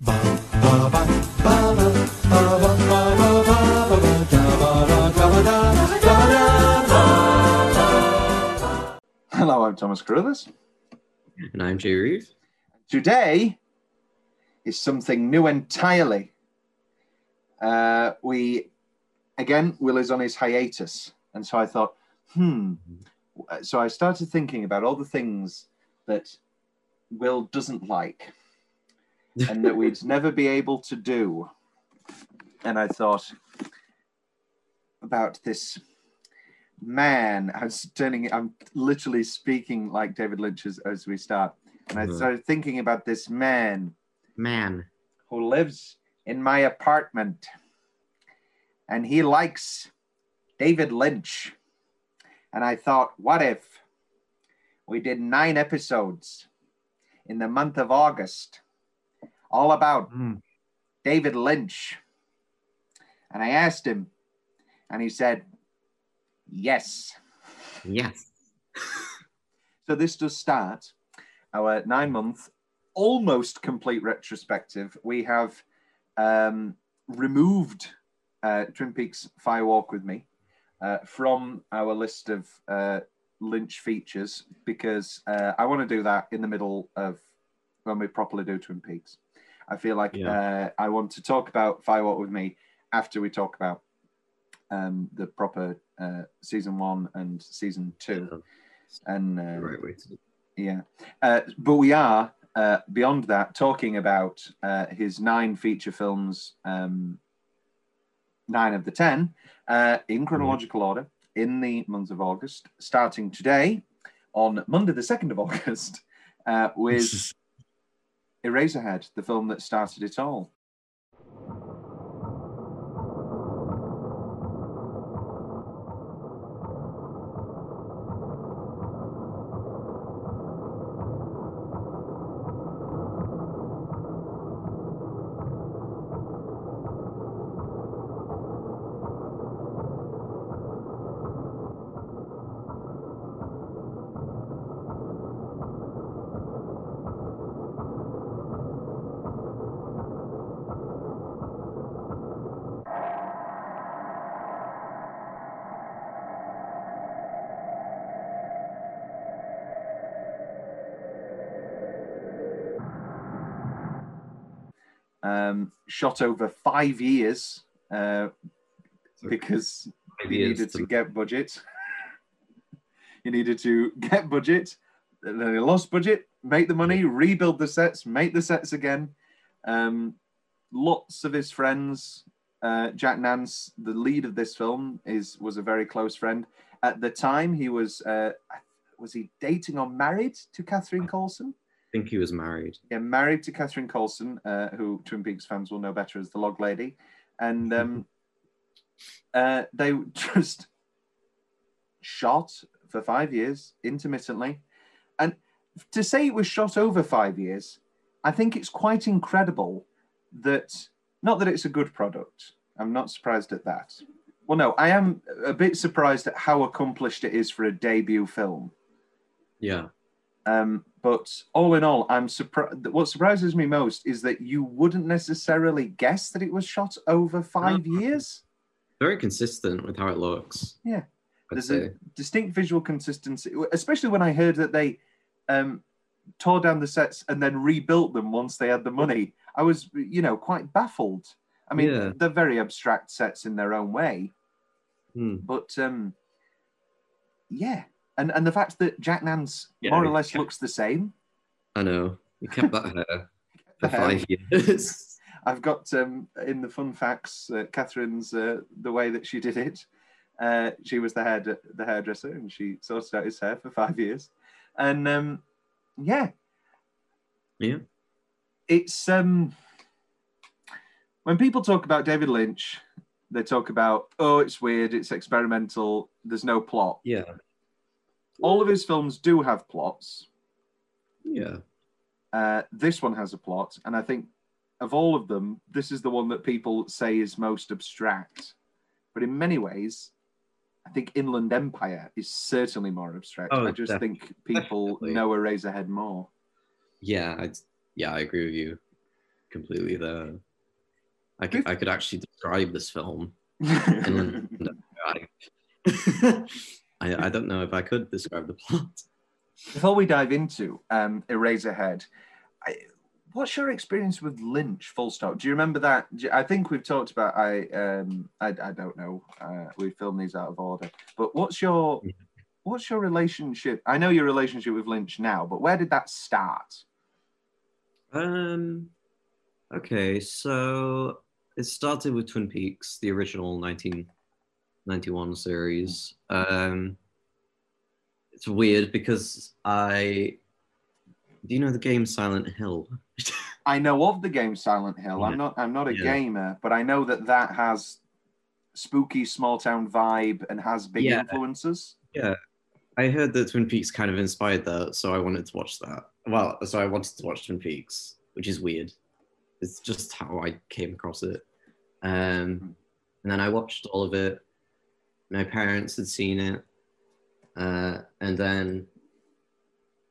Hello, I'm Thomas Carruthers. And I'm Jay Reef. Today is something new entirely. Uh, we, again, Will is on his hiatus. And so I thought, hmm. So I started thinking about all the things that Will doesn't like and that we'd never be able to do. And I thought about this man. I was turning, I'm literally speaking like David Lynch as, as we start. And I Mhm. started thinking about this man Man. who lives in my apartment. And he likes David Lynch. And I thought, what if we did nine episodes in the month of August, all about David Lynch? And I asked him, and he said, yes. Yes. So this does start our nine month, almost complete retrospective. We have um, removed uh, Twin Peaks Fire Walk with Me uh, from our list of uh, Lynch features because uh, I want to do that in the middle of when we properly do Twin Peaks. I feel like uh, I want to talk about Fire Walk with Me after we talk about um, the proper uh, season one and season two. And uh, Right way to yeah, uh, but we are uh, beyond that talking about uh, his nine feature films, um, nine of the ten, uh, in chronological order in the month of August, starting today on Monday, the second of August, uh, with Eraserhead, the film that started it all. Um, shot over five years uh, because Five you years needed to to- get budget. you needed to get budget, then they lost budget, make the money, rebuild the sets, make the sets again. Um, lots of his friends, uh, Jack Nance, the lead of this film, is was a very close friend. At the time, he was uh, was he dating or married to Catherine Coulson? I think he was married. yeah, married to Catherine Coulson, uh, who Twin Peaks fans will know better as the Log Lady, and um, uh, they just shot for five years intermittently, and to say it was shot over five years, I think it's quite incredible that not that it's a good product. I'm not surprised at that. Well, no, I am a bit surprised at how accomplished it is for a debut film. Yeah. Um, but all in all, I'm surprised. What surprises me most is that you wouldn't necessarily guess that it was shot over five years. Very consistent with how it looks. Yeah. I'd There's say. a distinct visual consistency, especially when I heard that they um, tore down the sets and then rebuilt them once they had the money. I was, you know, quite baffled. I mean, Yeah. they're very abstract sets in their own way, Hmm. but um, yeah. And and the fact that Jack Nance Yeah, more or less kept- looks the same. I know. He kept that hair for five years. I've got um, in the fun facts uh, Catherine's uh, the way that she did it. Uh, she was the hair the hairdresser, and she sorted out his hair for five years. And um, yeah, Yeah. it's um, when people talk about David Lynch, they talk about oh, it's weird, it's experimental, there's no plot. Yeah. All of his films do have plots. Yeah. Uh, this one has a plot, and I think of all of them, this is the one that people say is most abstract. But in many ways, I think Inland Empire is certainly more abstract. Oh, I just def- think people definitely. know Eraserhead more. Yeah. I yeah, I agree with you. completely there. I could, I could actually describe this film. Inland Empire. I, I don't know if I could describe the plot. Before we dive into um, Eraserhead, I, what's your experience with Lynch? Full stop. Do you remember that? You- I think we've talked about. I um, I, I don't know. Uh, we filmed these out of order. But what's your what's your relationship? I know your relationship with Lynch now, but where did that start? Um. Okay, so it started with Twin Peaks, the original 1991 series. Um, it's weird because I. Do you know the game Silent Hill? I know of the game Silent Hill. I'm not. I'm not a Yeah. gamer, but I know that that has spooky small town vibe and has big Yeah. influences. Yeah, I heard that Twin Peaks kind of inspired that, so I wanted to watch that. Well, so I wanted to watch Twin Peaks, which is weird. It's just how I came across it. Um, and then I watched all of it. My parents had seen it. Uh, and then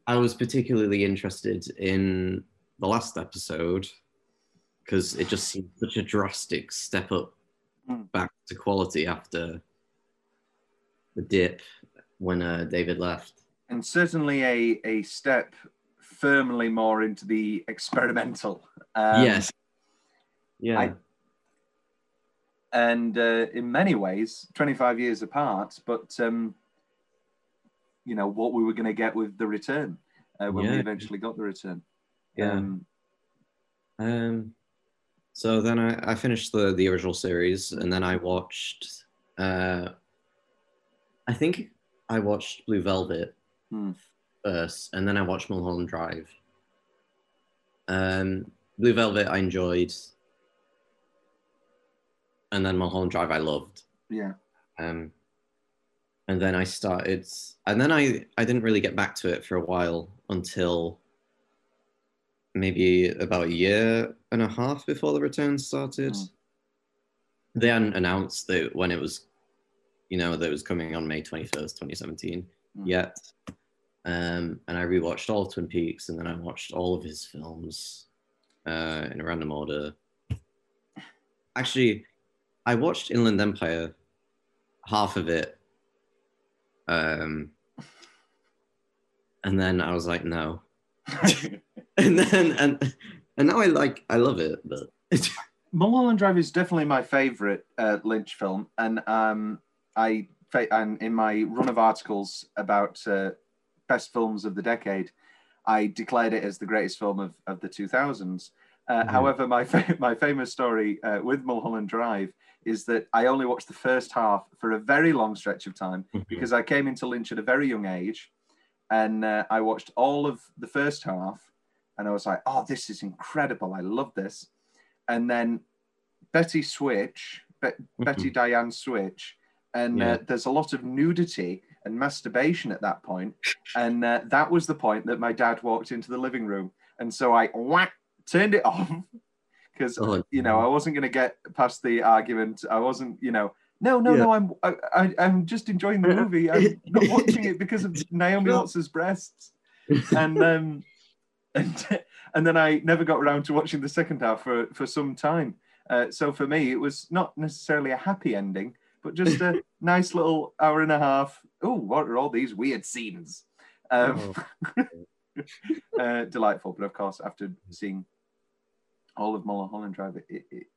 I was particularly interested in the last episode because it just seemed such a drastic step up Mm. back to quality after the dip when uh, David left. and certainly a a step firmly more into the experimental. Um, yes. Yeah. I- and uh, in many ways, 25 years apart, but um, you know what we were going to get with the return uh, when we eventually got the return. Yeah. Um, Um, so then I, I finished the the original series, and then I watched. Uh, I think I watched Blue Velvet Hmm. first, and then I watched Mulholland Drive. Um, Blue Velvet I enjoyed, and then Mulholland Drive I loved. yeah, Um, and then I started, and then I I didn't really get back to it for a while until maybe about a year and a half before the return started. Mm. They hadn't announced that when it was, you know, that it was coming on May twenty first, twenty seventeen Mm. yet. Um, and I rewatched all of Twin Peaks, and then I watched all of his films uh, in a random order. Actually, I watched Inland Empire, half of it, um, and then I was like, no, and then and and now I like I love it, but Mulholland Drive is definitely my favorite uh, Lynch film, and um, I and in my run of articles about uh, best films of the decade, I declared it as the greatest film of, of the 2000s. Uh, Mhm. However, my fa- my famous story uh, with Mulholland Drive is that I only watched the first half for a very long stretch of time because I came into Lynch at a very young age, and uh, I watched all of the first half, and I was like, "Oh, this is incredible! I love this." And then Betty Switch, Be- Betty Diane Switch, and Yeah. uh, there's a lot of nudity and masturbation at that point, and uh, that was the point that my dad walked into the living room, and so I whack turned it off because Oh, you know I wasn't going to get past the argument. I wasn't, you know. No, no, Yeah. no. I'm I, I, I'm just enjoying the movie. I'm not watching it because of Naomi No. Watts's breasts. And um, and and then I never got around to watching the second half for for some time. Uh, so for me, it was not necessarily a happy ending, but just a nice little hour and a half. Oh, what are all these weird scenes? Um, uh, delightful, but of course, after seeing all of Mulholland Drive, it, it,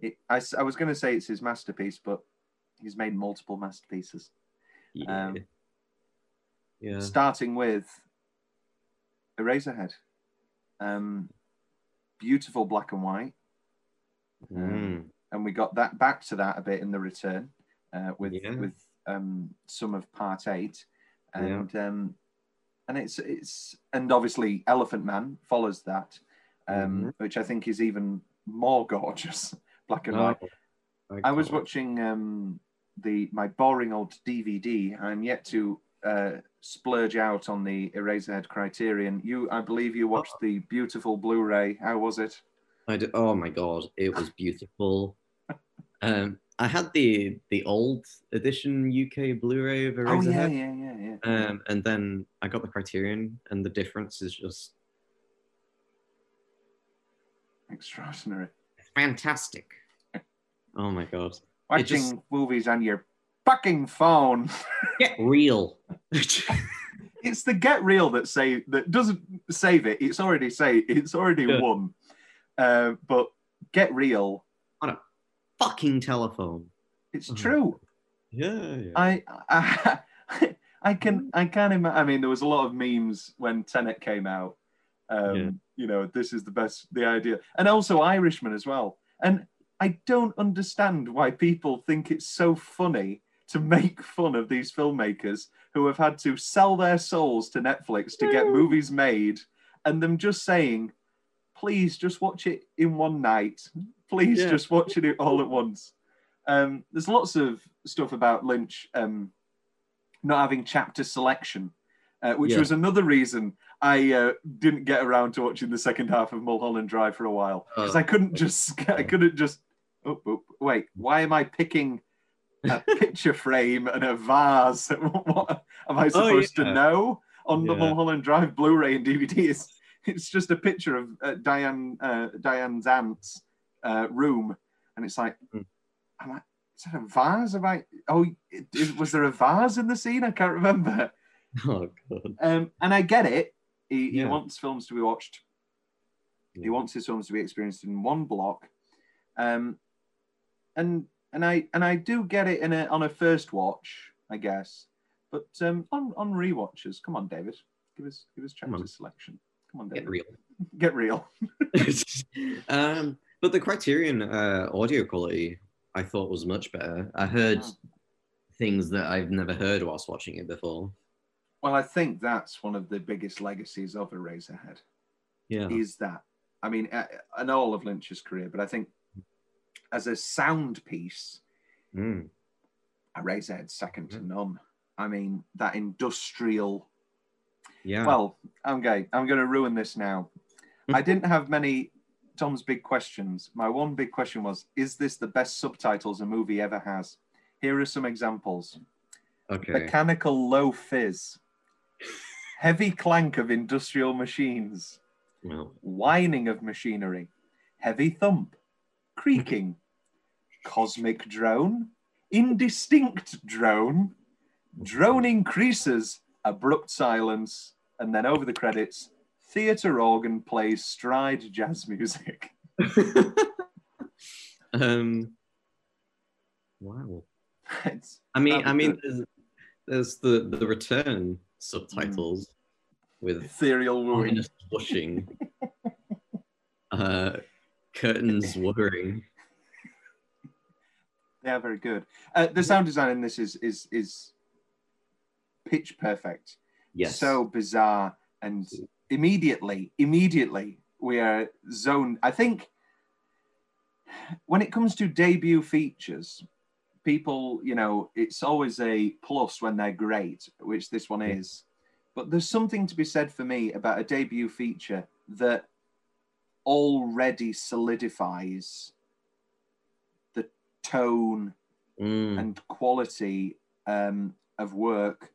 it, I, I was going to say it's his masterpiece, but he's made multiple masterpieces, yeah, Um, yeah. starting with Eraserhead. Um, beautiful black and white, Mm. and we got that back to that a bit in the return uh, with Yeah. with um, some of part eight, and um, and it's it's and obviously Elephant Man follows that, um, Mhm. which I think is even more gorgeous, black and Oh, white. my I was watching um, the my boring old DVD. I'm yet to uh, splurge out on the Eraserhead Criterion. You, I believe, you watched the beautiful Blu-ray. How was it? I did, oh my god, it was beautiful. um, I had the the old edition UK Blu-ray of Oh yeah, Eraserhead, yeah, yeah, yeah. um, and then I got the Criterion, and the difference is just extraordinary. Fantastic. Oh my god. Watching just- movies on your fucking phone. Get real. it's the get real that say that doesn't save it. It's already say it's already Yeah. won. Uh, but get real. On a fucking telephone. It's Mhm. true. Yeah, yeah. I I, I can I can imagine. I mean, there was a lot of memes when Tenet came out. Um, Yeah. You know, this is the best the idea, and also Irishman as well. And I don't understand why people think it's so funny to make fun of these filmmakers who have had to sell their souls to Netflix to get movies made, and them just saying, "Please, just watch it in one night. Please, Yeah. just watch it all at once." Um, there's lots of stuff about Lynch um, not having chapter selection, uh, which Yeah. was another reason I uh, didn't get around to watching the second half of Mulholland Drive for a while because Uh, I couldn't just I couldn't just. Oh, oh, wait, why am I picking a picture frame and a vase? what am I supposed to Oh, yeah. know on the Mulholland Drive Blu-ray and DVD? It's, it's just a picture of uh, Diane uh, Diane's aunt's uh, room, and it's like, Hmm. am I? Is that a vase? Am I? Oh, it, it- was there a vase in the scene? I can't remember. oh god. Um, and I get it. He, he wants films to be watched. He wants his films to be experienced in one block. Um, and and I and I do get it in a on a first watch, I guess. But um, on on rewatches, come on, David, give us give us chapter on. selection. Come on, Get real. get real. um, but the Criterion uh, audio quality I thought was much better. I heard Mm. things that I've never heard whilst watching it before. Well, I think that's one of the biggest legacies of Eraserhead. Yeah. is that. I mean, uh, and all of Lynch's career, but I think as a sound piece, Mm. Eraserhead's second to Mm. none. I mean, that industrial. Yeah. Well, I'm going. I'm going to ruin this now. I didn't have many Tom's big questions. My one big question was: Is this the best subtitles a movie ever has? Here are some examples: okay. mechanical low fizz, heavy clank of industrial machines, Well, whining of machinery, heavy thump, creaking, cosmic drone, indistinct drone, drone increases, abrupt silence, and then over the credits, theatre organ plays stride jazz music. um. Wow. It's, I mean, I mean, there's, there's the the return subtitles with serial wooing. whooshing, uh, curtains whirring. They are very good. Uh, the sound design in this is is is pitch perfect. Yes. so bizarre and immediately immediately we are zoned i think when it comes to debut features people you know it's always a plus when they're great which this one is but there's something to be said for me about a debut feature that already solidifies the tone Mm, and quality um, of work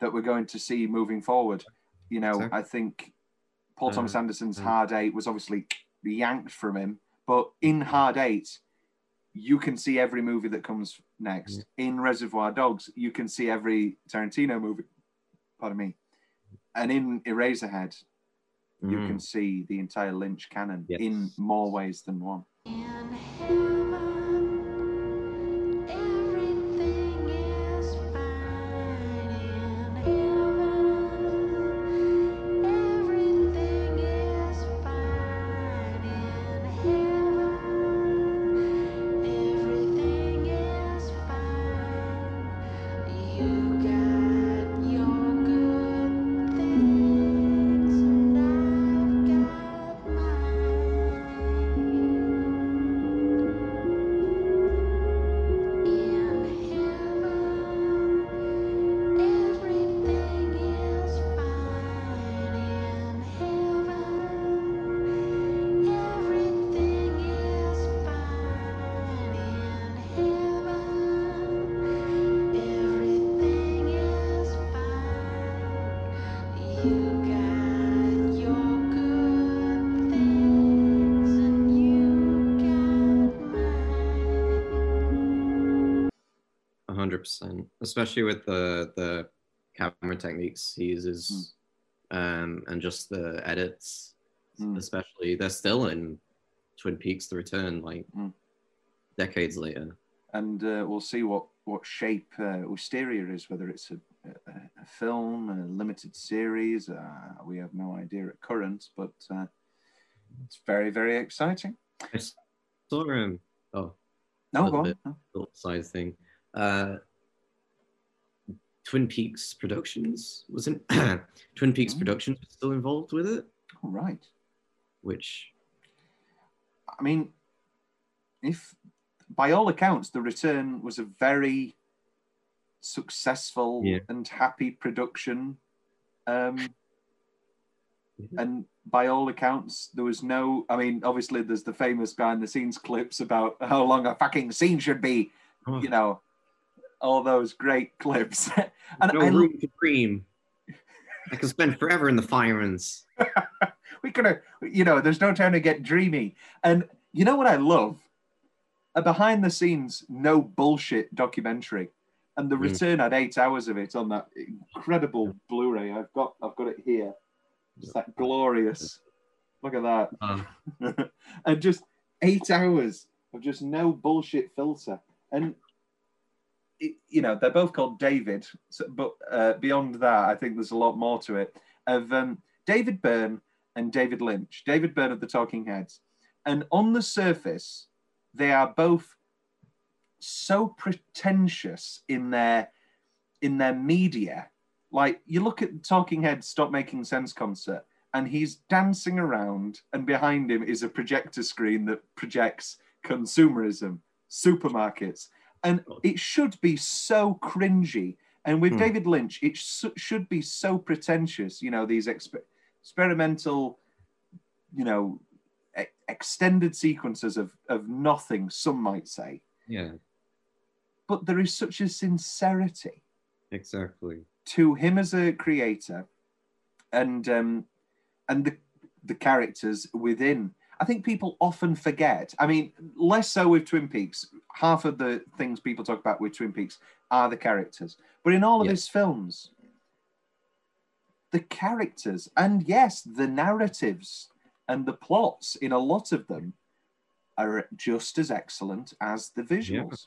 that we're going to see moving forward. You know, Exactly. I think Paul Uh, Thomas Anderson's mm. Hard Eight was obviously yanked from him, but in Hard Eight, you can see every movie that comes next. In Reservoir Dogs, you can see every Tarantino movie. Pardon me. And in Eraserhead, you mm. can see the entire Lynch canon Yes. in more ways than one. 100%, especially with the, the camera techniques he uses mm. um, and just the edits, mm. especially. They're still in Twin Peaks The Return, like mm. decades later. And uh, we'll see what, what shape uh, Wisteria is, whether it's a, a, a film, a limited series. Uh, we have no idea at current, but uh, it's very, very exciting. I saw him. Oh, no, go on. Bit, no. Side thing. Uh, Twin Peaks Productions wasn't Twin Peaks Mm. Productions was still involved with it, All right. which I mean, if by all accounts, the return was a very successful Yeah. and happy production. Um, Yeah. and by all accounts, there was no. I mean, obviously, there's the famous behind the scenes clips about how long a fucking scene should be. oh, You know, all those great clips. and no I, room to dream. I could spend forever in the firings. we could have, you know, there's no time to get dreamy. And you know what I love? A behind the scenes, no bullshit documentary. And the Mm. return had eight hours of it on that incredible Blu-ray. I've got I've got it here. It's that glorious. Look at that. Uh, and just eight hours of just no bullshit filter. And you know, they're both called David, so, but uh, beyond that, I think there's a lot more to it. Of um, David Byrne and David Lynch, David Byrne of the Talking Heads, and on the surface, they are both so pretentious in their in their media. Like you look at the Talking Heads Stop Making Sense concert, and he's dancing around, and behind him is a projector screen that projects consumerism, supermarkets, and it should be so cringy. And with Hmm. David Lynch, it sh- should be so pretentious. You know, these exp- experimental, you know, e- extended sequences of of nothing. Some might say, yeah, but there is such a sincerity exactly. to him as a creator and um and the the characters within i think people often forget i mean less so with twin peaks half of the things people talk about with twin peaks are the characters but in all of Yeah. his films the characters and yes the narratives and the plots in a lot of them are just as excellent as the visuals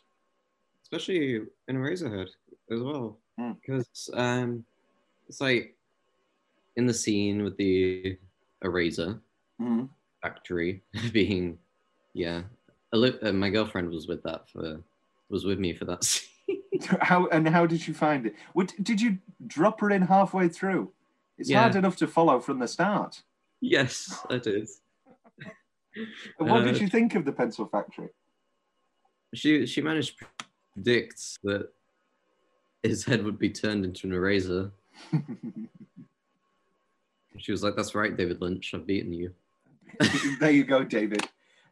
especially in Eraserhead as well, Mm. because um, it's like in the scene with the eraser Mhm. Factory being, yeah, uh, my girlfriend was with that for was with me for that scene. How and how did you find it? Would, did you drop her in halfway through? It's Yeah. hard enough to follow from the start. yes, it is What Uh, did you think of the pencil factory? She she managed to predict that his head would be turned into an eraser. She was like, "That's right, David Lynch. I've beaten you." there you go, David.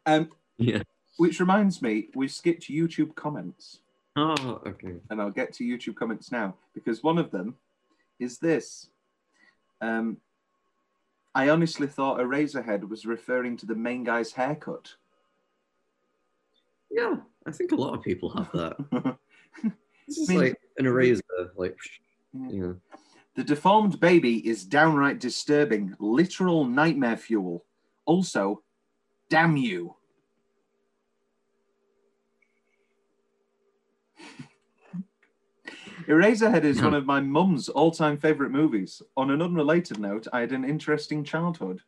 Um, Yeah. which reminds me, we skipped YouTube comments, Oh, okay. and I'll get to YouTube comments now because one of them is this. Um, I honestly thought Eraserhead was referring to the main guy's haircut. Yeah, I think a lot of people have that. This is I mean- like an eraser, like you know. The deformed baby is downright disturbing, literal nightmare fuel. Also, damn you. Eraserhead is one of my mum's all time favourite movies. On an unrelated note, I had an interesting childhood.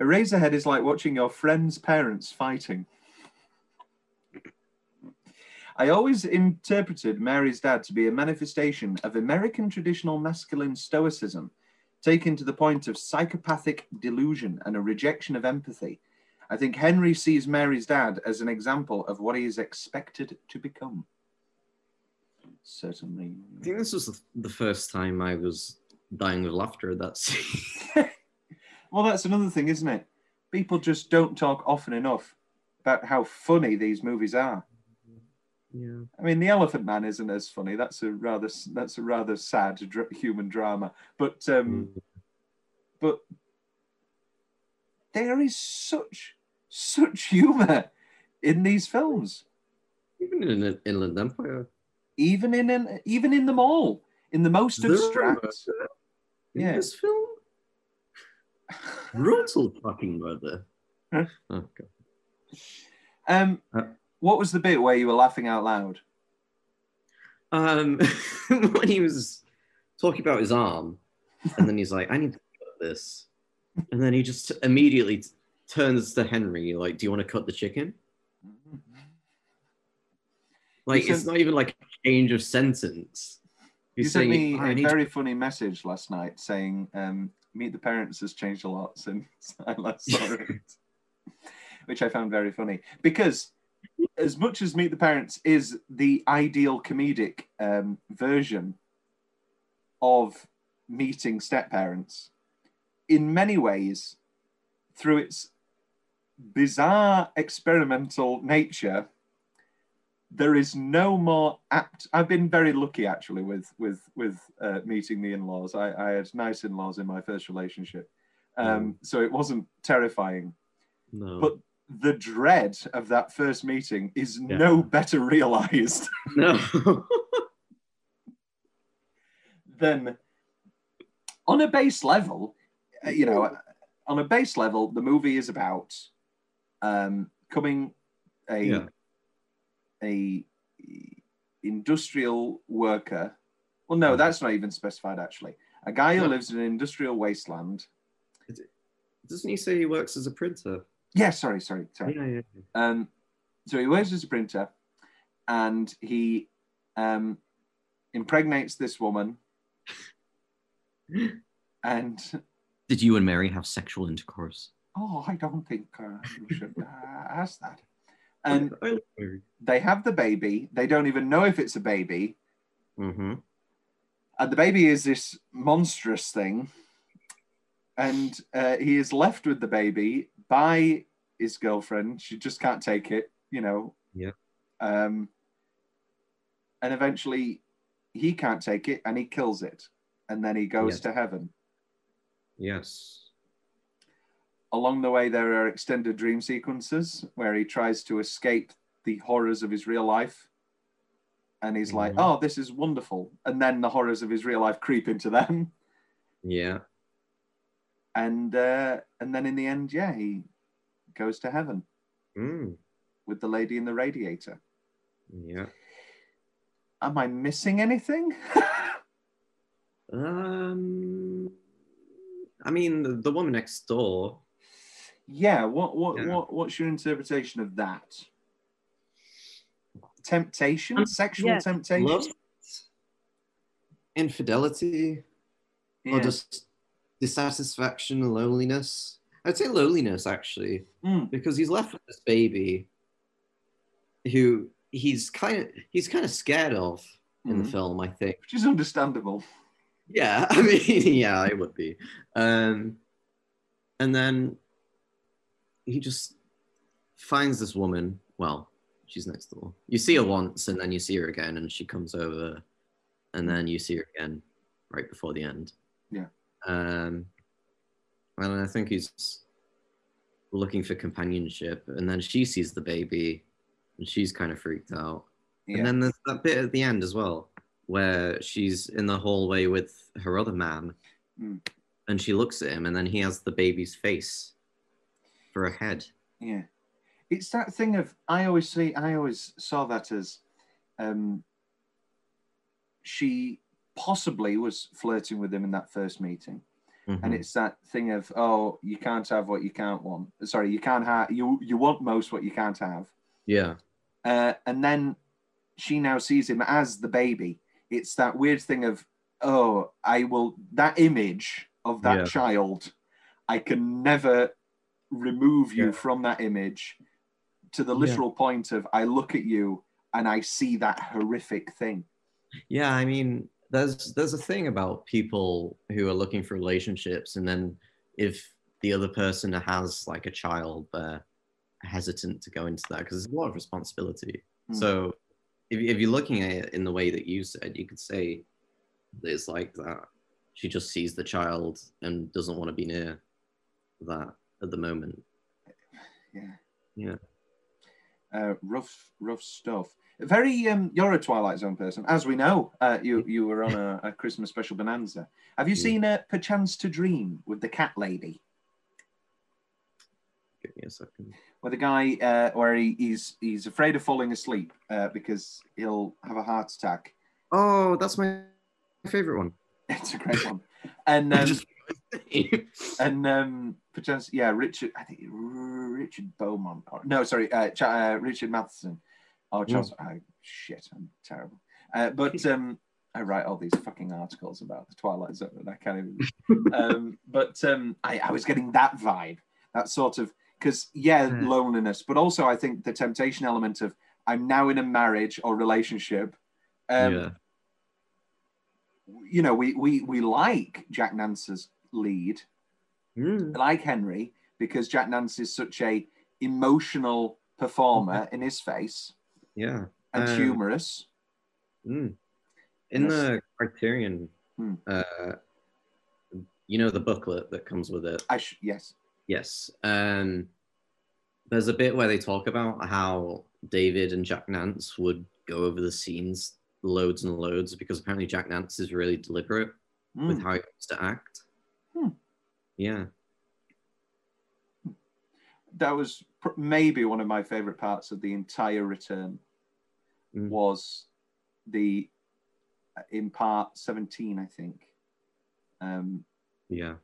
Eraserhead is like watching your friend's parents fighting. I always interpreted Mary's dad to be a manifestation of American traditional masculine stoicism, taken to the point of psychopathic delusion and a rejection of empathy. I think Henry sees Mary's dad as an example of what he is expected to become. Certainly. I think this was the- first time I was dying with laughter at that scene. well, that's another thing, isn't it? People just don't talk often enough about how funny these movies are. Yeah. I mean, The Elephant Man isn't as funny. That's a rather that's a rather sad dr- human drama. But um, but there is such such humor in these films. Even in an Inland Empire. even in an, even in them all, in the most There abstract. murder in Yeah. this film. Brutal fucking murder. Huh? Oh, God. Um, Uh, what was the bit where you were laughing out loud? Um, when he was talking about his arm, and then he's like, "I need to cut this," and then he just immediately t- turns to Henry, like, "Do you want to cut the chicken?" Like, You it's not even like a change of sentence. You He's sent me "I a need to very funny message last night saying, um, "Meet the Parents has changed a lot since I last saw it," which I found very funny because, as much as Meet the Parents is the ideal comedic um, version of meeting step parents, in many ways, through its bizarre experimental nature, there is no more apt. I've been very lucky actually with with with uh, meeting the in-laws. I, I had nice in-laws in my first relationship, um, so it wasn't terrifying. No. But the dread of that first meeting is Yeah. no better realized no. than on a base level. uh, You know, on a base level, the movie is about um, coming a yeah. a industrial worker. Well, no, Mhm. that's not even specified actually. A guy who No. lives in an industrial wasteland. Doesn't he say he works as a printer? Yeah, sorry, sorry, sorry. Yeah, yeah. Um, so he works as a printer, and he um, impregnates this woman, and Did you and Mary have sexual intercourse? oh, I don't think uh, you should uh, ask that. And I like Mary. they have the baby. They don't even know if it's a baby. Mm-hmm. and the baby is this monstrous thing and uh, he is left with the baby by his girlfriend she just can't take it you know Yeah. um and eventually he can't take it and he kills it and then he goes Yes. to heaven Yes. along the way there are extended dream sequences where he tries to escape the horrors of his real life and he's like Mhm. oh this is wonderful and then the horrors of his real life creep into them Yeah. And uh, and then in the end, yeah, he goes to heaven Mm. with the lady in the radiator. Yeah. Am I missing anything? Um. I mean, the, the woman next door. yeah. What what Yeah. what what's your interpretation of that? Temptation, Um, sexual yeah. temptation. Lust, infidelity, Yeah. or just dissatisfaction, and loneliness. I'd say loneliness actually, Mm, because he's left with this baby, who he's kind of he's kind of scared of in the Mhm. film. I think. which is understandable. Yeah, I mean, yeah, it would be. Um, and then he just finds this woman. Well, she's next door. You see her once, and then you see her again, and she comes over, and then you see her again right before the end. Um, and I think he's looking for companionship, and then she sees the baby, and she's kind of freaked out. Yeah. And then there's that bit at the end as well, where she's in the hallway with her other man, Mm. and she looks at him, and then he has the baby's face for a head. Yeah. It's that thing of I always see I always saw that as um she possibly was flirting with him in that first meeting. and Mhm. it's that thing of oh you can't have what you can't want sorry you can't have you you want most what you can't have yeah, uh, and then she now sees him as the baby it's that weird thing of oh i will that image of that Yeah. child i can never remove you Yeah. from that image to the Yeah. literal point of i look at you and i see that horrific thing yeah. I mean, there's there's a thing about people who are looking for relationships, and then if the other person has like a child, they're hesitant to go into that because there's a lot of responsibility. Mm. So if, if you're looking at it in the way that you said, you could say that it's like that. She just sees the child and doesn't want to be near that at the moment. yeah Yeah. uh, rough, rough stuff. Very, um, you're a Twilight Zone person, as we know. Uh, you you were on a, a Christmas special bonanza. Have you Yeah. seen uh, Perchance to Dream with the cat lady? Give me a second. With the guy uh, where he, he's he's afraid of falling asleep uh, because he'll have a heart attack. Oh, that's my favorite one. It's a great one. And um, and um, perchance, yeah, Richard. I think Richard Beaumont. Or, no, sorry, uh, uh, Richard Matheson. Oh, Charles. Oh, shit, I'm terrible. Uh, but um, I write all these fucking articles about the Twilight Zone, and I can't even. um, but um, I, I was getting that vibe, that sort of because yeah, Hmm. loneliness, but also I think the temptation element of I'm now in a marriage or relationship. Um, yeah. You know, we we we like Jack Nance's lead, Mm, I like Henry because Jack Nance is such a emotional performer in his face yeah. and Um, humorous. Mm. In Yes. the Criterion, Hmm. uh, you know the booklet that comes with it. I sh- yes, Yes. Um, there's a bit where they talk about how David and Jack Nance would go over the scenes loads and loads because apparently Jack Nance is really deliberate with Mm. how he wants to act. Hmm. Yeah. That was pr- maybe one of my favorite parts of the entire return. Mm. Was the uh, in part seventeen, I think. Um, Yeah.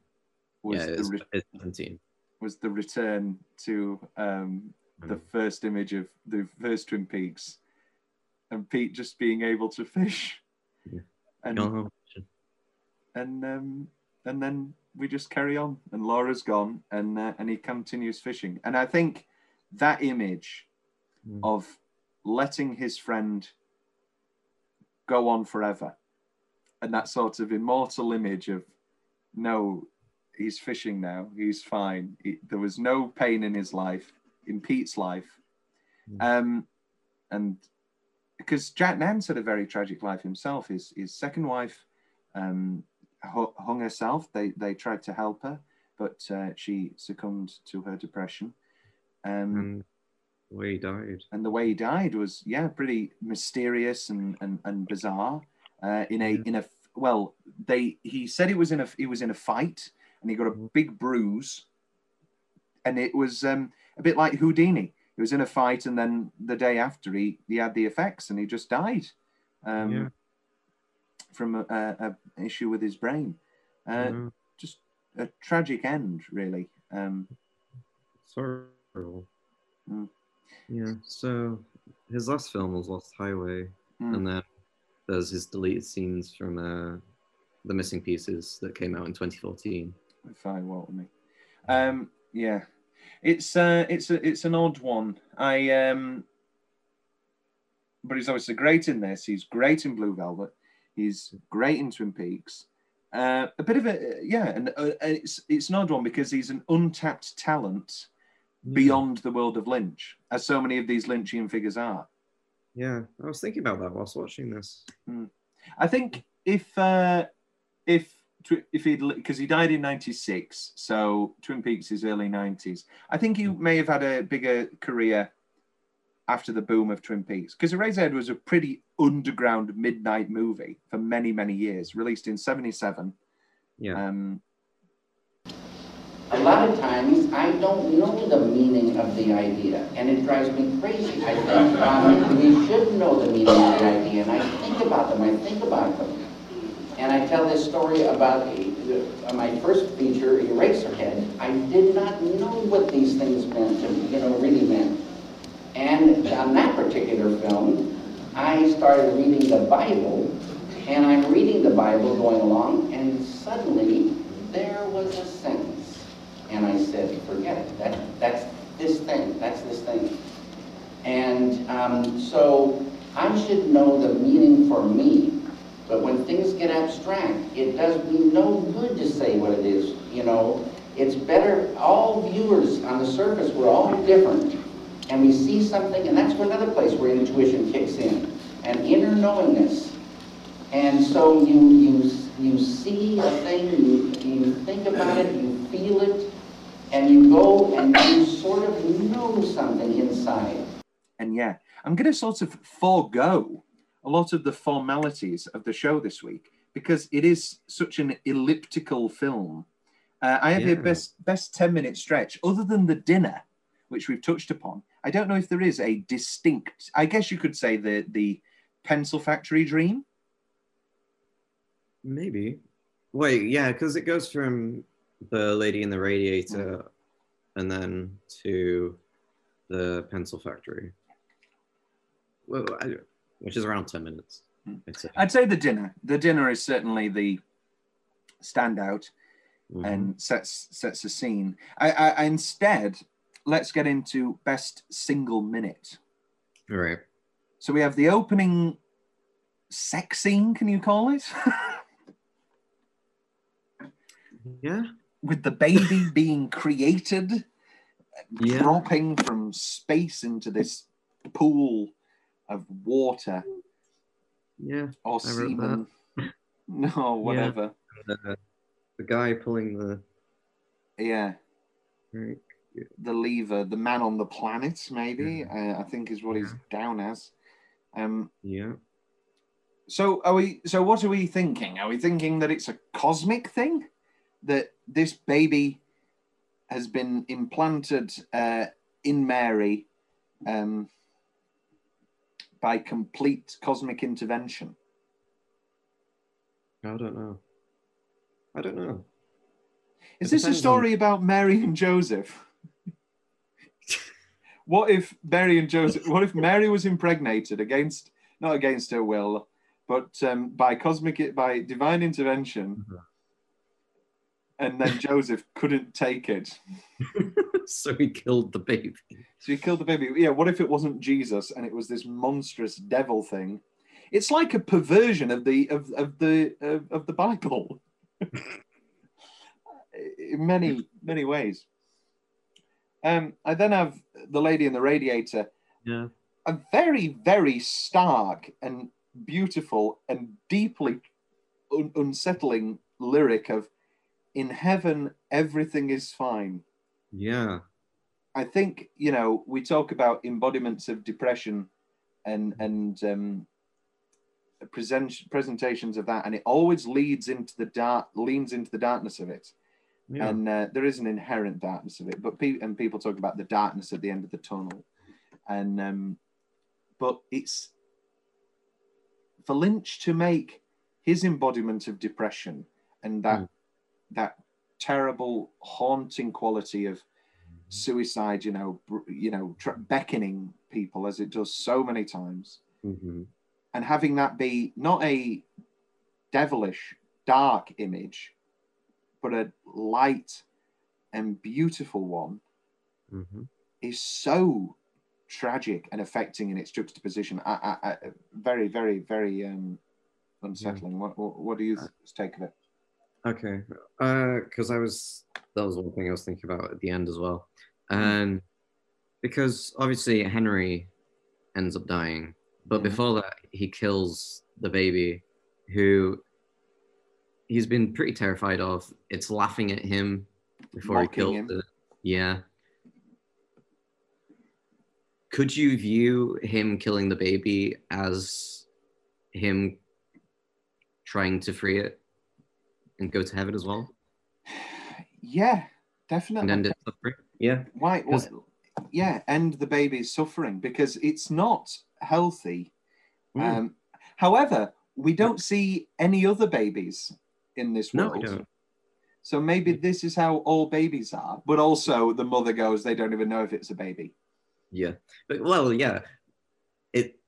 was yeah. the It's, re- it's 17. was the return to um, the Mm. first image of the first Twin Peaks, and Pete just being able to fish, Yeah. and Oh, and um, and then we just carry on, and Laura's gone, and uh, and he continues fishing, and I think that image Mm. of letting his friend go on forever, and that sort of immortal image of no, he's fishing now, he's fine. He, there was no pain in his life, in Pete's life, Mm. um, and because Jack Nance had a very tragic life himself. His his second wife um, hung herself. They they tried to help her, but uh, she succumbed to her depression. Um, and the way he died. and the way he died was yeah pretty mysterious and and, and bizarre. Uh, in a Yeah. in a well, they he said it was in a he was in a fight and he got a Mhm. big bruise, and it was um, a bit like Houdini. He was in a fight, and then the day after, he he had the effects, and he just died um, Yeah. From a, issue with his brain. Uh, Yeah. Just a tragic end, really. Um, Sorrowful. Mm. Yeah. So his last film was Lost Highway, mm. and then there's his deleted scenes from uh, the missing pieces that came out in 2014. Fire Walk with Me? Um, yeah, it's uh, it's a, it's an odd one. I um, but he's obviously great in this. He's great in Blue Velvet. He's great in Twin Peaks. Uh, a bit of a yeah, and uh, it's it's an odd one because he's an untapped talent beyond the world of Lynch, as so many of these Lynchian figures are. Yeah, I was thinking about that whilst watching this. I think if uh, if if he'd because he died in '96, so Twin Peaks is early '90s. I think he may have had a bigger career after the boom of Twin Peaks because Eraserhead was a pretty underground midnight movie for many many years, released in '77. Yeah. Um, A lot of times, I don't know the meaning of the idea, and it drives me crazy. I think um, we should know the meaning of the idea, and I think about them, I think about them. And I tell this story about uh, my first feature, Eraserhead. I did not know what these things meant, to, you know, really meant. And on that particular film, I started reading the Bible, and I'm reading the Bible going along, and suddenly there was a sentence. And I said, forget it, that, that's this thing, that's this thing. And um, so I should know the meaning for me, but when things get abstract, it does me no good to say what it is, you know. It's better, all viewers on the surface, we're all different, and we see something, and that's another place where intuition kicks in, and inner knowingness. And so you, you, you see a thing, you, you think about it, you feel it, and you go and you sort of know something inside. and yeah, I'm going to sort of forego a lot of the formalities of the show this week because it is such an elliptical film. Uh, I have a best best ten minute stretch, other than the dinner, which we've touched upon. I don't know if there is a distinct. I guess you could say the the pencil factory dream. Maybe. Wait, yeah, because it goes from the lady in the radiator and then to the pencil factory. Well, I, which is around 10 minutes. Hmm. I'd say. I'd say the dinner. The dinner is certainly the standout. Mhm. and sets sets a scene. I, I instead let's get into best single minute. Right. So we have the opening sex scene. Can you call it? Yeah. With the baby being created, Yeah. dropping from space into this pool of water Yeah. or I semen. No, whatever. The, the guy pulling the. Yeah. Right. The lever, the man on the planet, maybe uh, I think is what he's down as. Um, Yeah. so are we? So what are we thinking? Are we thinking that it's a cosmic thing, that this baby has been implanted uh, in Mary um, by complete cosmic intervention? I don't know. I don't know. Is It this a story about Mary and Joseph? What if Mary and Joseph? What if Mary was impregnated against, not against her will, but um, by cosmic, by divine intervention, Mhm. and then Joseph couldn't take it, so he killed the baby. so he killed the baby. Yeah. What if it wasn't Jesus and it was this monstrous devil thing? It's like a perversion of the of, of the of, of the Bible. in many many ways. Um, I then have the lady in the radiator, Yeah. a very very stark and beautiful and deeply un- unsettling lyric of "In heaven everything is fine." Yeah. I think you know we talk about embodiments of depression and and um, present presentations of that, and it always leads into the dark, leans into the darkness of it. Yeah. and uh, there is an inherent darkness of it. But pe- and people talk about the darkness at the end of the tunnel, and um, but it's for Lynch to make his embodiment of depression and that Mm. that terrible haunting quality of suicide, you know, br- you know, tr- beckoning people as it does so many times, hmm and having that be not a devilish, dark image, but a light and beautiful one hmm is so tragic and affecting in its juxtaposition. I, I, I, very, very, very um, unsettling. What, what, what do you th- take of it? Okay. Because I was, that was one thing I was thinking about at the end as well. And because obviously Henry ends up dying, but Mhm. before that, he kills the baby who he's been pretty terrified of. It's laughing at him before Mocking he kills him. it. Yeah. Could you view him killing the baby as him trying to free it and go to heaven as well Yeah, and definitely. end it suffering? Yeah. Why? Yeah, end the baby's suffering because it's not healthy. Mm. Um, however, we don't see any other babies in this no, world. So maybe this is how all babies are. But also, the mother goes, they don't even know if it's a baby. Yeah. But, well, yeah. It.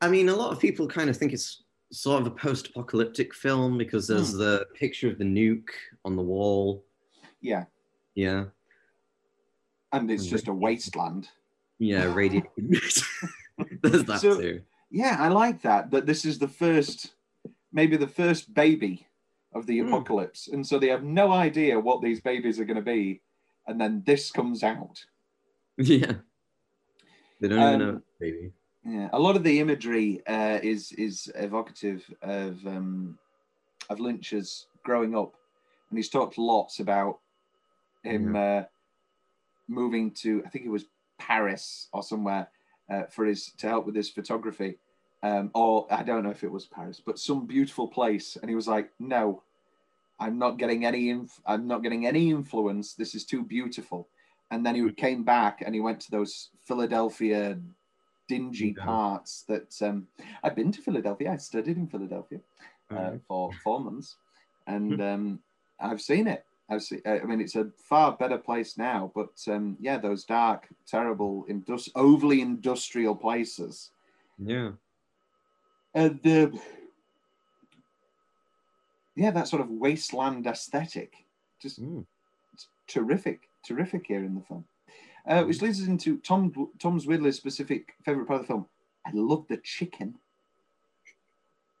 I mean, a lot of people kind of think it's sort of a post-apocalyptic film because there's Hmm. the picture of the nuke on the wall. Yeah, Yeah. and it's just a wasteland. Yeah. Radiated. there's that So- too. Yeah, I like that. That this is the first, maybe the first baby of the Hmm. apocalypse, and so they have no idea what these babies are going to be, and then this comes out. Yeah. They don't even Um, know, baby. Yeah, a lot of the imagery uh, is is evocative of um, of Lynch's growing up, and he's talked lots about him uh, moving to I think it was Paris or somewhere, uh, for his to help with his photography, um, or I don't know if it was Paris, but some beautiful place, and he was like, "No, I'm not getting any. Inf- I'm not getting any influence. This is too beautiful." And then he came back and he went to those Philadelphia dingy Yeah. parts that um, I've been to Philadelphia. I studied in Philadelphia uh, for four months, and um, I've seen it. I've seen. I mean, it's a far better place now. But um, yeah, those dark, terrible, indus- overly industrial places. Yeah. And um, yeah, that sort of wasteland aesthetic, just Mm. it's terrific, terrific here in the film. Uh, which leads us into Tom Tom's Widley's specific favorite part of the film. I love the chicken.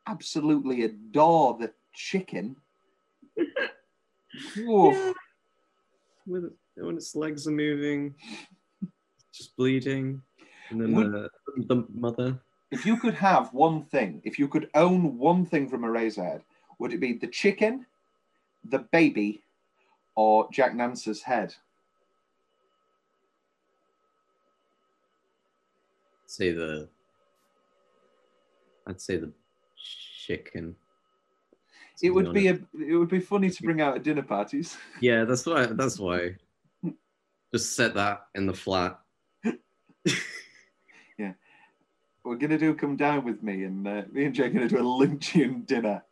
Absolutely adore the chicken. Yeah. With when its legs are moving, just bleeding, and then Would- the, the mother. If you could have one thing, if you could own one thing from a Eraserhead, would it be the chicken, the baby, or Jack Nance's head? Say the. I'd say the chicken. It would be a, it would be funny to bring out at dinner parties. Yeah, that's why. That's why. Just set that in the flat. Yeah, we're gonna do come down with me, and uh, me and Jay are gonna do a Lynchian dinner.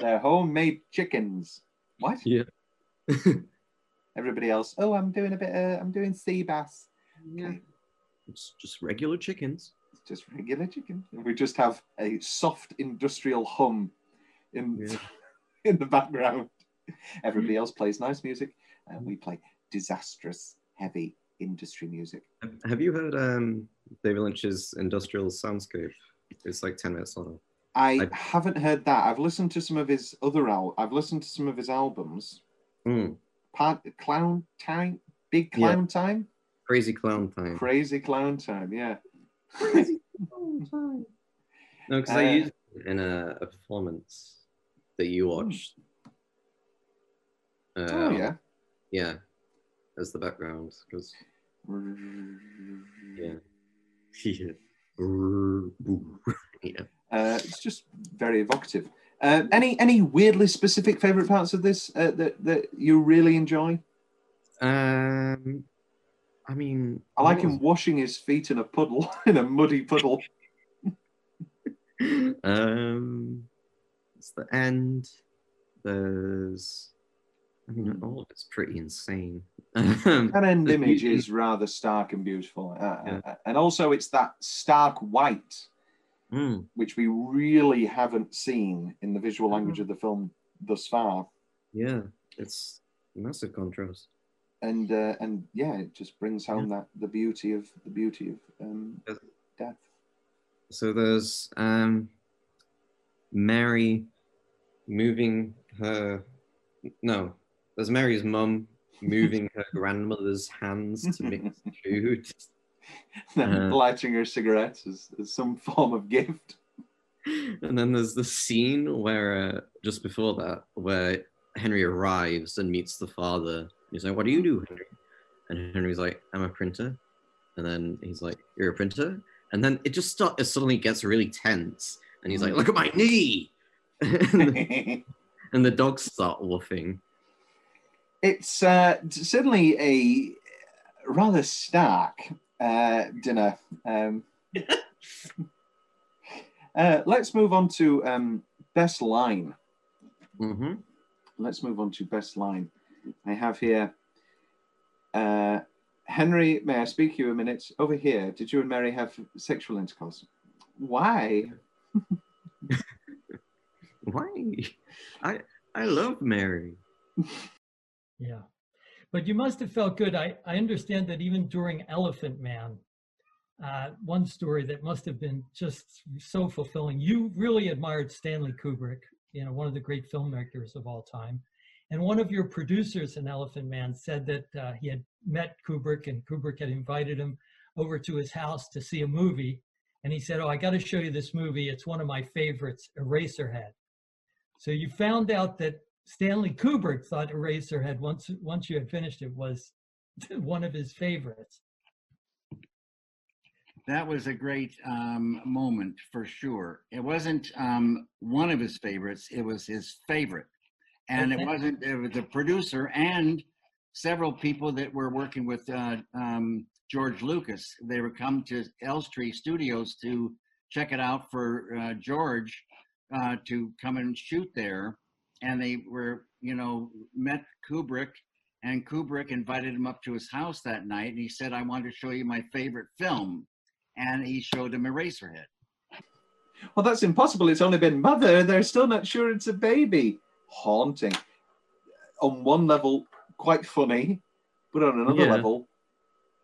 They're homemade chickens. What? Yeah. Everybody else? Oh, I'm doing a bit. Uh, I'm doing sea bass. Yeah. It's just regular chickens. It's just regular chicken. And we just have a soft industrial hum in Yeah. in the background. Everybody else plays nice music, and we play disastrous, heavy industry music. Have you heard um, David Lynch's Industrial Soundscape? It's like 10 minutes long. I, I- haven't heard that. I've listened to some of his other al. I've listened to some of his albums. Mm. Part Clown Time, Big Yeah. Clown Time, Crazy Clown Time. Crazy Clown Time. Yeah. Crazy Clown Time. No, because Uh, I used it in a, a performance that you watched. Uh, oh yeah. Yeah, as the background. Because, yeah. yeah. yeah. Uh, it's just very evocative. Uh, any any weirdly specific favorite parts of this uh, that that you really enjoy? Um, I mean, I like him washing his feet in a puddle, in a muddy puddle. um, it's the end. There's, I mean, all of it's pretty insane. That end image is rather stark and beautiful, uh, Yeah. uh, and also it's that stark white mm, which we really haven't seen in the visual language of the film thus far. yeah, it's massive contrast. And uh, and yeah, it just brings home that the beauty of the beauty of um, death. So there's um, Mary moving her. No, there's Mary's mum moving her grandmother's hands to mix food. Then Uh-huh. lighting her cigarettes as, as some form of gift. And then there's the scene where, uh, just before that, where Henry arrives and meets the father. He's like, What do you do, Henry? And Henry's like, I'm a printer. And then he's like, You're a printer? And then it just start, it suddenly gets really tense. And he's like, Look at my knee. and, and the dogs start woofing. it's uh, certainly a rather stark uh, dinner. Um, uh, let's move on to um, best line. hmm Let's move on to best line. I have here uh, Henry, may I speak to you a minute? Over here, did you and Mary have sexual intercourse? Why? Why? I I love Mary. Yeah. But you must have felt good. I, I understand that even during Elephant Man, uh, one story that must have been just so fulfilling. You really admired Stanley Kubrick, you know, one of the great filmmakers of all time. And one of your producers in Elephant Man said that uh, he had met Kubrick and Kubrick had invited him over to his house to see a movie. And he said, Oh, I got to show you this movie. It's one of my favorites, Eraserhead. So you found out that Stanley Kubrick thought Eraserhead, once once you had finished it, was one of his favorites. that was a great um, moment for sure. It wasn't um, one of his favorites; it was his favorite, and Okay. it wasn't. It was the producer and several people that were working with uh, um, George Lucas. They were come to Elstree Studios to check it out for uh, George uh, to come and shoot there, and they were, you know, met Kubrick. And Kubrick invited him up to his house that night, and he said, "I want to show you my favorite film." and he showed him Eraserhead. Well, that's impossible. It's only been mother. They're still not sure it's a baby. Haunting. On one level, quite funny, but on another Yeah. level,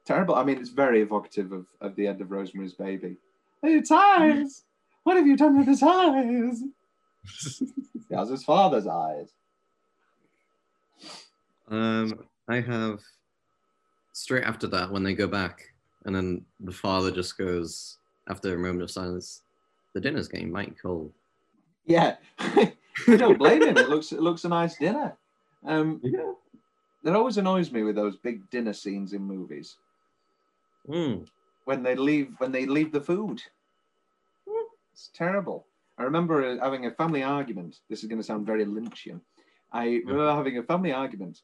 terrible. I mean, it's very evocative of, of the end of Rosemary's Baby. Its eyes. What have you done with his eyes? He has his father's eyes. Um, I have straight after that when they go back, and then the father just goes after a moment of silence. The dinner's getting mighty cold. Yeah, I don't blame him. It looks it looks a nice dinner. Um, Yeah. that always annoys me with those big dinner scenes in movies Mm. when they leave when they leave the food. It's terrible. I remember uh, having a family argument. This is going to sound very Lynchian. I remember having a family argument,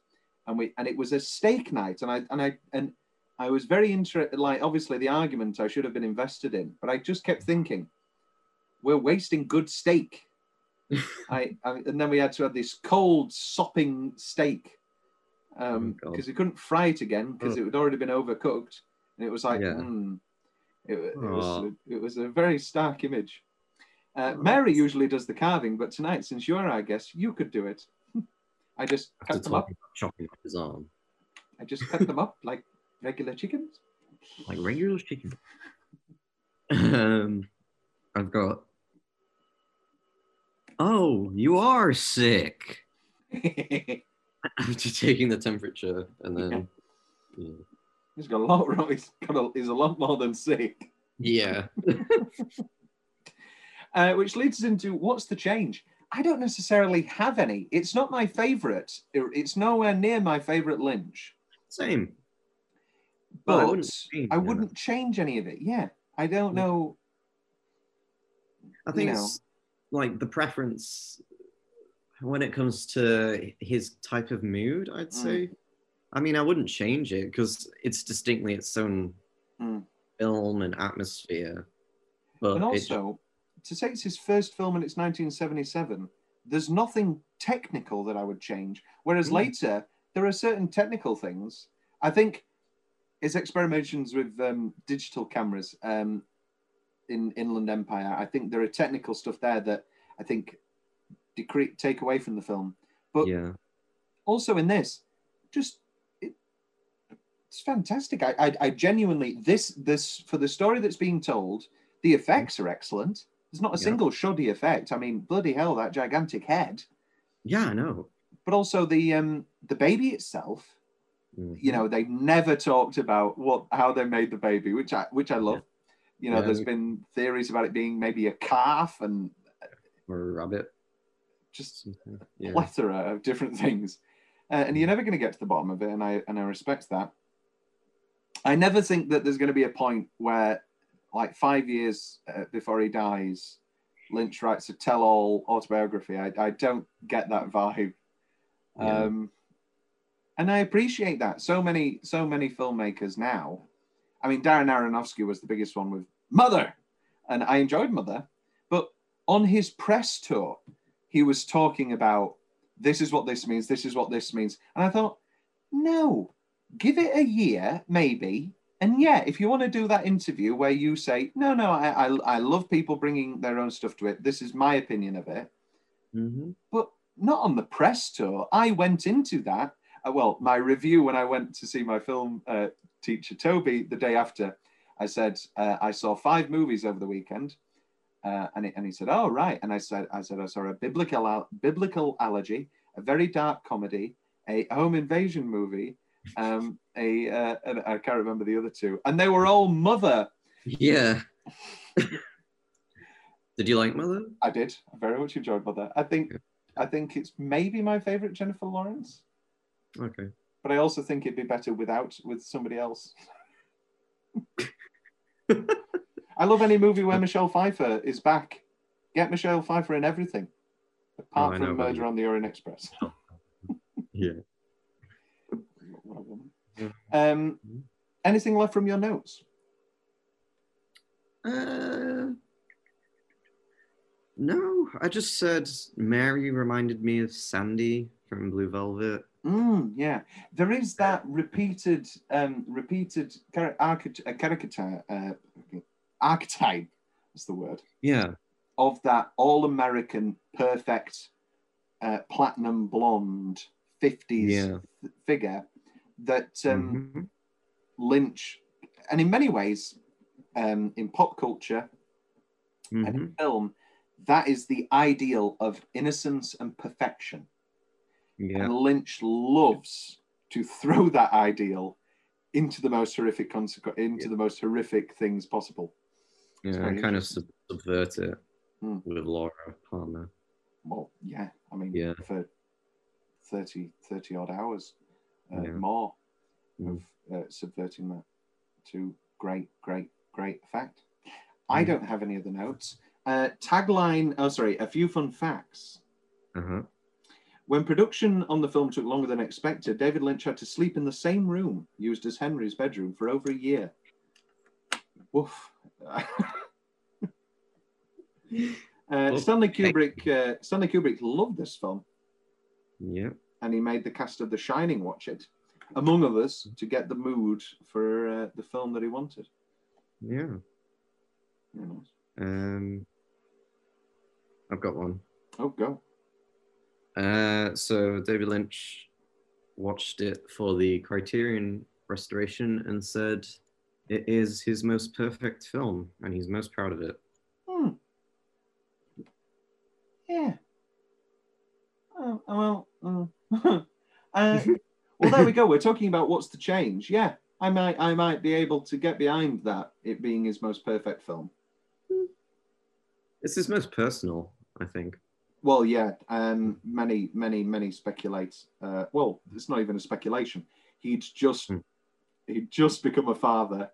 and we and it was a steak night, and I and I and I was very interested. Like obviously the argument I should have been invested in, but I just kept thinking, we're wasting good steak. I, I and then we had to have this cold sopping steak um Oh, because we couldn't fry it again because Oh. it had already been overcooked, and it was like, Yeah. mm. it, it was it was a very stark image. Uh, Mary usually does the carving, but tonight, since you're our guest, you could do it. I just After cut them up. talking about chopping off his arm, I just cut them up like regular chickens. like regular chicken. um, I've got. Oh, you are sick. After taking the temperature, and then yeah. he's got a lot wrong. He's got a, he's a lot more than sick. yeah. Uh, which leads us into what's the change? I don't necessarily have any. It's not my favorite. It's nowhere near my favorite Lynch. Same. But Well, I I wouldn't wouldn't, change change any of it. Yeah, I don't know. I think know. it's like the preference when it comes to his type of mood, I'd Mm. say. I mean, I wouldn't change it because it's distinctly its own Mm. film and atmosphere. But And also, to say it's his first film and it's 1977, there's nothing technical that I would change. Whereas Mm. later, there are certain technical things. I think his experimentations with um, digital cameras um, in Inland Empire, I think there are technical stuff there that I think decre- take away from the film. But yeah, also in this, just it, it's fantastic. I, I, I genuinely this this for the story that's being told, the effects are excellent. There's not a Yeah. single shoddy effect. I mean, bloody hell, that gigantic head. yeah, I know. But also the um the baby itself. Mhm. You know, they never talked about what how they made the baby, which I which I love. You know, Yeah, there's we- been theories about it being maybe a calf and or a rabbit. just. Yeah, plethora of different things, uh, and you're never going to get to the bottom of it, and I and I respect that. I never think that there's going to be a point where, like five years uh, before he dies, Lynch writes a tell-all autobiography. I, I don't get that vibe, Yeah. um, and I appreciate that. So many so many filmmakers now. I mean, Darren Aronofsky was the biggest one with Mother, and I enjoyed Mother, but on his press tour, he was talking about this is what this means, this is what this means. And I thought, no, give it a year, maybe. And yeah, if you want to do that interview where you say, no, no, I, I, I love people bringing their own stuff to it, this is my opinion of it, Mhm. but not on the press tour. I went into that. Uh, well, my review when I went to see my film uh, teacher Toby the day after, I said uh, I saw five movies over the weekend, uh, and, he, and he said, "Oh right," and I said, "I said I saw a biblical al- biblical allergy, a very dark comedy, a home invasion movie, um, a uh, and I can't remember the other two, and they were all mother. Yeah. Did you like Mother? I did. I very much enjoyed mother. I think. I think it's maybe my favorite Jennifer Lawrence, Okay. but I also think it'd be better without with somebody else. I love any movie where Michelle Pfeiffer is back. Get Michelle Pfeiffer in everything, apart Oh, know, from Murder on the Orient Express. Yeah. What a woman. Yeah. Um, anything left from your notes? Uh, no, I just said Mary reminded me of Sandy from Blue Velvet. Mm, yeah, there is that repeated, um, repeated char- archi- uh, caricature, uh, archetype. That's the word Yeah, of that all-American, perfect, uh, platinum blonde '50s Yeah. f- figure that um, Mhm. Lynch, and in many ways, um, in pop culture and Mhm. in film, that is the ideal of innocence and perfection. yeah, And Lynch loves to throw that ideal into the most horrific consequence, into Yeah. the most horrific things possible. yeah, and kind of subvert it Hmm. with Laura Palmer. Well, yeah, I mean, Yeah. for 30, 30 odd hours uh, Yeah. more of uh, subverting that to great, great, great effect. I Mm. don't have any other notes. Uh, tagline, oh, sorry, a few fun facts. Uh-huh. When production on the film took longer than expected, David Lynch had to sleep in the same room used as Henry's bedroom for over a year. Woof. uh. Stanley Kubrick. Uh, Stanley Kubrick loved this film, Yeah. And he made the cast of The Shining watch it, among others, to get the mood for uh, the film that he wanted. Yeah. You know. Um, I've got one. Oh, go. Uh, so David Lynch watched it for the Criterion restoration and said it is his most perfect film, and he's most proud of it. Hmm. Yeah. Oh, well. uh, uh, well, there we go. We're talking about what's to change. Yeah, I might, I might be able to get behind that. It being his most perfect film. It's his most personal, I think. Well, yeah. Um, many, many, many speculate. Uh, well, it's not even a speculation. He'd just, Hmm. he'd just become a father,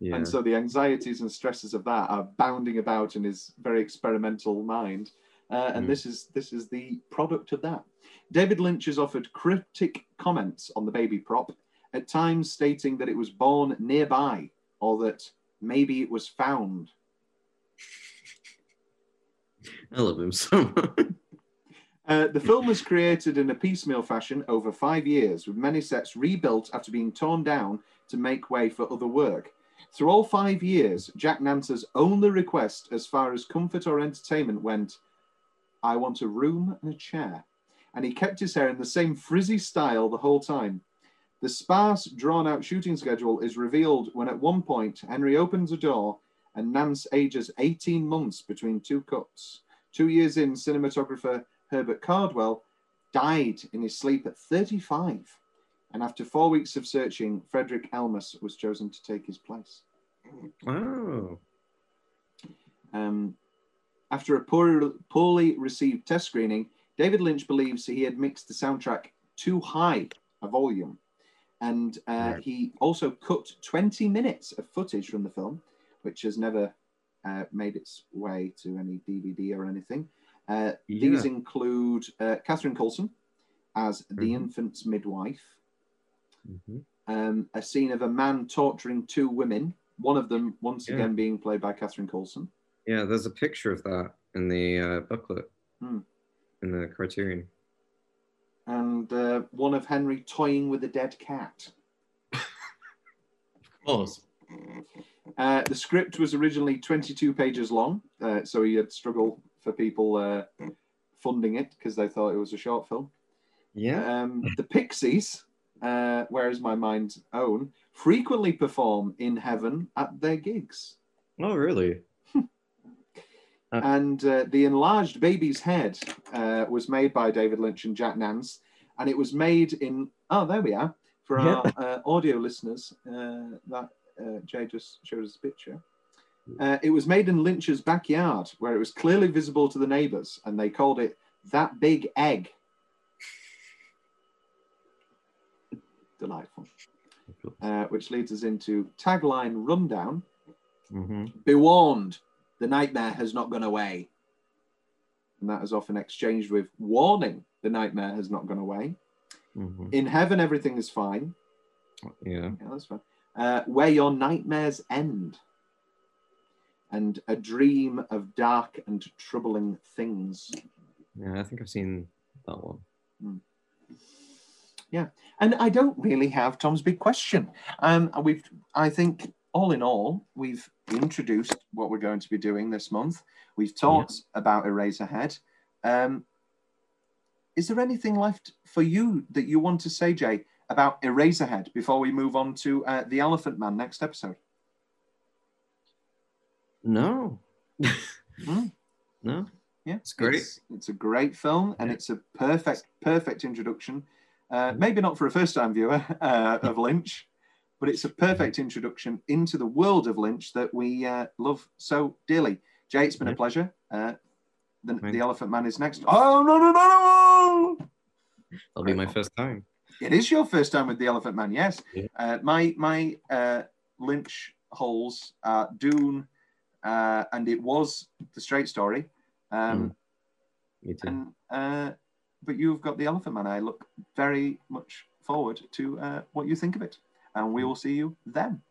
Yeah. and so the anxieties and stresses of that are bounding about in his very experimental mind uh, and Mm. this is this is the product of that david lynch has offered cryptic comments on the baby prop at times stating that it was born nearby or that maybe it was found I love him so much. Uh, the film was created in a piecemeal fashion over five years, with many sets rebuilt after being torn down to make way for other work. Through all five years, Jack Nance's only request as far as comfort or entertainment went, I want a room and a chair. And he kept his hair in the same frizzy style the whole time. The sparse, drawn out shooting schedule is revealed when, at one point, Henry opens a door and Nance ages 18 months between two cuts. Two years in, cinematographer Herbert Cardwell died in his sleep at 35. And after four weeks of searching, Frederick Elmes was chosen to take his place. oh. Um, after a poor, poorly received test screening, David Lynch believes he had mixed the soundtrack too high a volume. And uh, Right. he also cut 20 minutes of footage from the film, which has never uh, made its way to any DVD or anything. Uh, These include uh, Catherine Coulson as the Mhm. infant's midwife, Mhm. um, a scene of a man torturing two women, one of them once Yeah. again being played by Catherine Coulson. Yeah, there's a picture of that in the uh, booklet, Hmm. in the Criterion. and uh, one of Henry toying with a dead cat. Of course. Uh, the script was originally 22 pages long, uh, so he had struggled for people uh, funding it because they thought it was a short film. Yeah. Um, the Pixies, uh, where is my mind's own, frequently perform in heaven at their gigs. Oh, really? Uh. And uh, the enlarged baby's head uh, was made by David Lynch and Jack Nance, and it was made in. Oh, there we are. For our uh, audio listeners, uh, that uh, Jay just showed us a picture. Uh, it was made in Lynch's backyard, where it was clearly visible to the neighbours, and they called it "that big egg." Delightful. Uh, which leads us into tagline rundown. hmm Be warned, the nightmare has not gone away. And that is often exchanged with warning, the nightmare has not gone away. hmm In heaven, everything is fine. Yeah. Yeah, that's fine. Uh, where your nightmares end. And a dream of dark and troubling things. Yeah, I think I've seen that one. Yeah. And I don't really have Tom's big question. Um, we've, I think, all in all, we've introduced what we're going to be doing this month. We've talked about Eraserhead. Um, is there anything left for you that you want to say, Jay, about Eraserhead before we move on to uh, the Elephant Man next episode? No. Hmm. No. Yeah, It's great. It's, it's a great film, and Yeah. it's a perfect, perfect introduction. Uh, maybe not for a first-time viewer uh, of Lynch, but it's a perfect introduction into the world of Lynch that we uh, love so dearly. Jay, it's been a pleasure. Uh, the, the. Elephant Man is next. Oh no no no no! That'll be my first time. It is your first time with the Elephant Man, yes. Yeah. Uh, my my uh, Lynch holes are Dune, uh, and it was the Straight Story. Um, Me too. and uh, but you've got the Elephant Man. I look very much forward to uh, what you think of it, and we will see you then.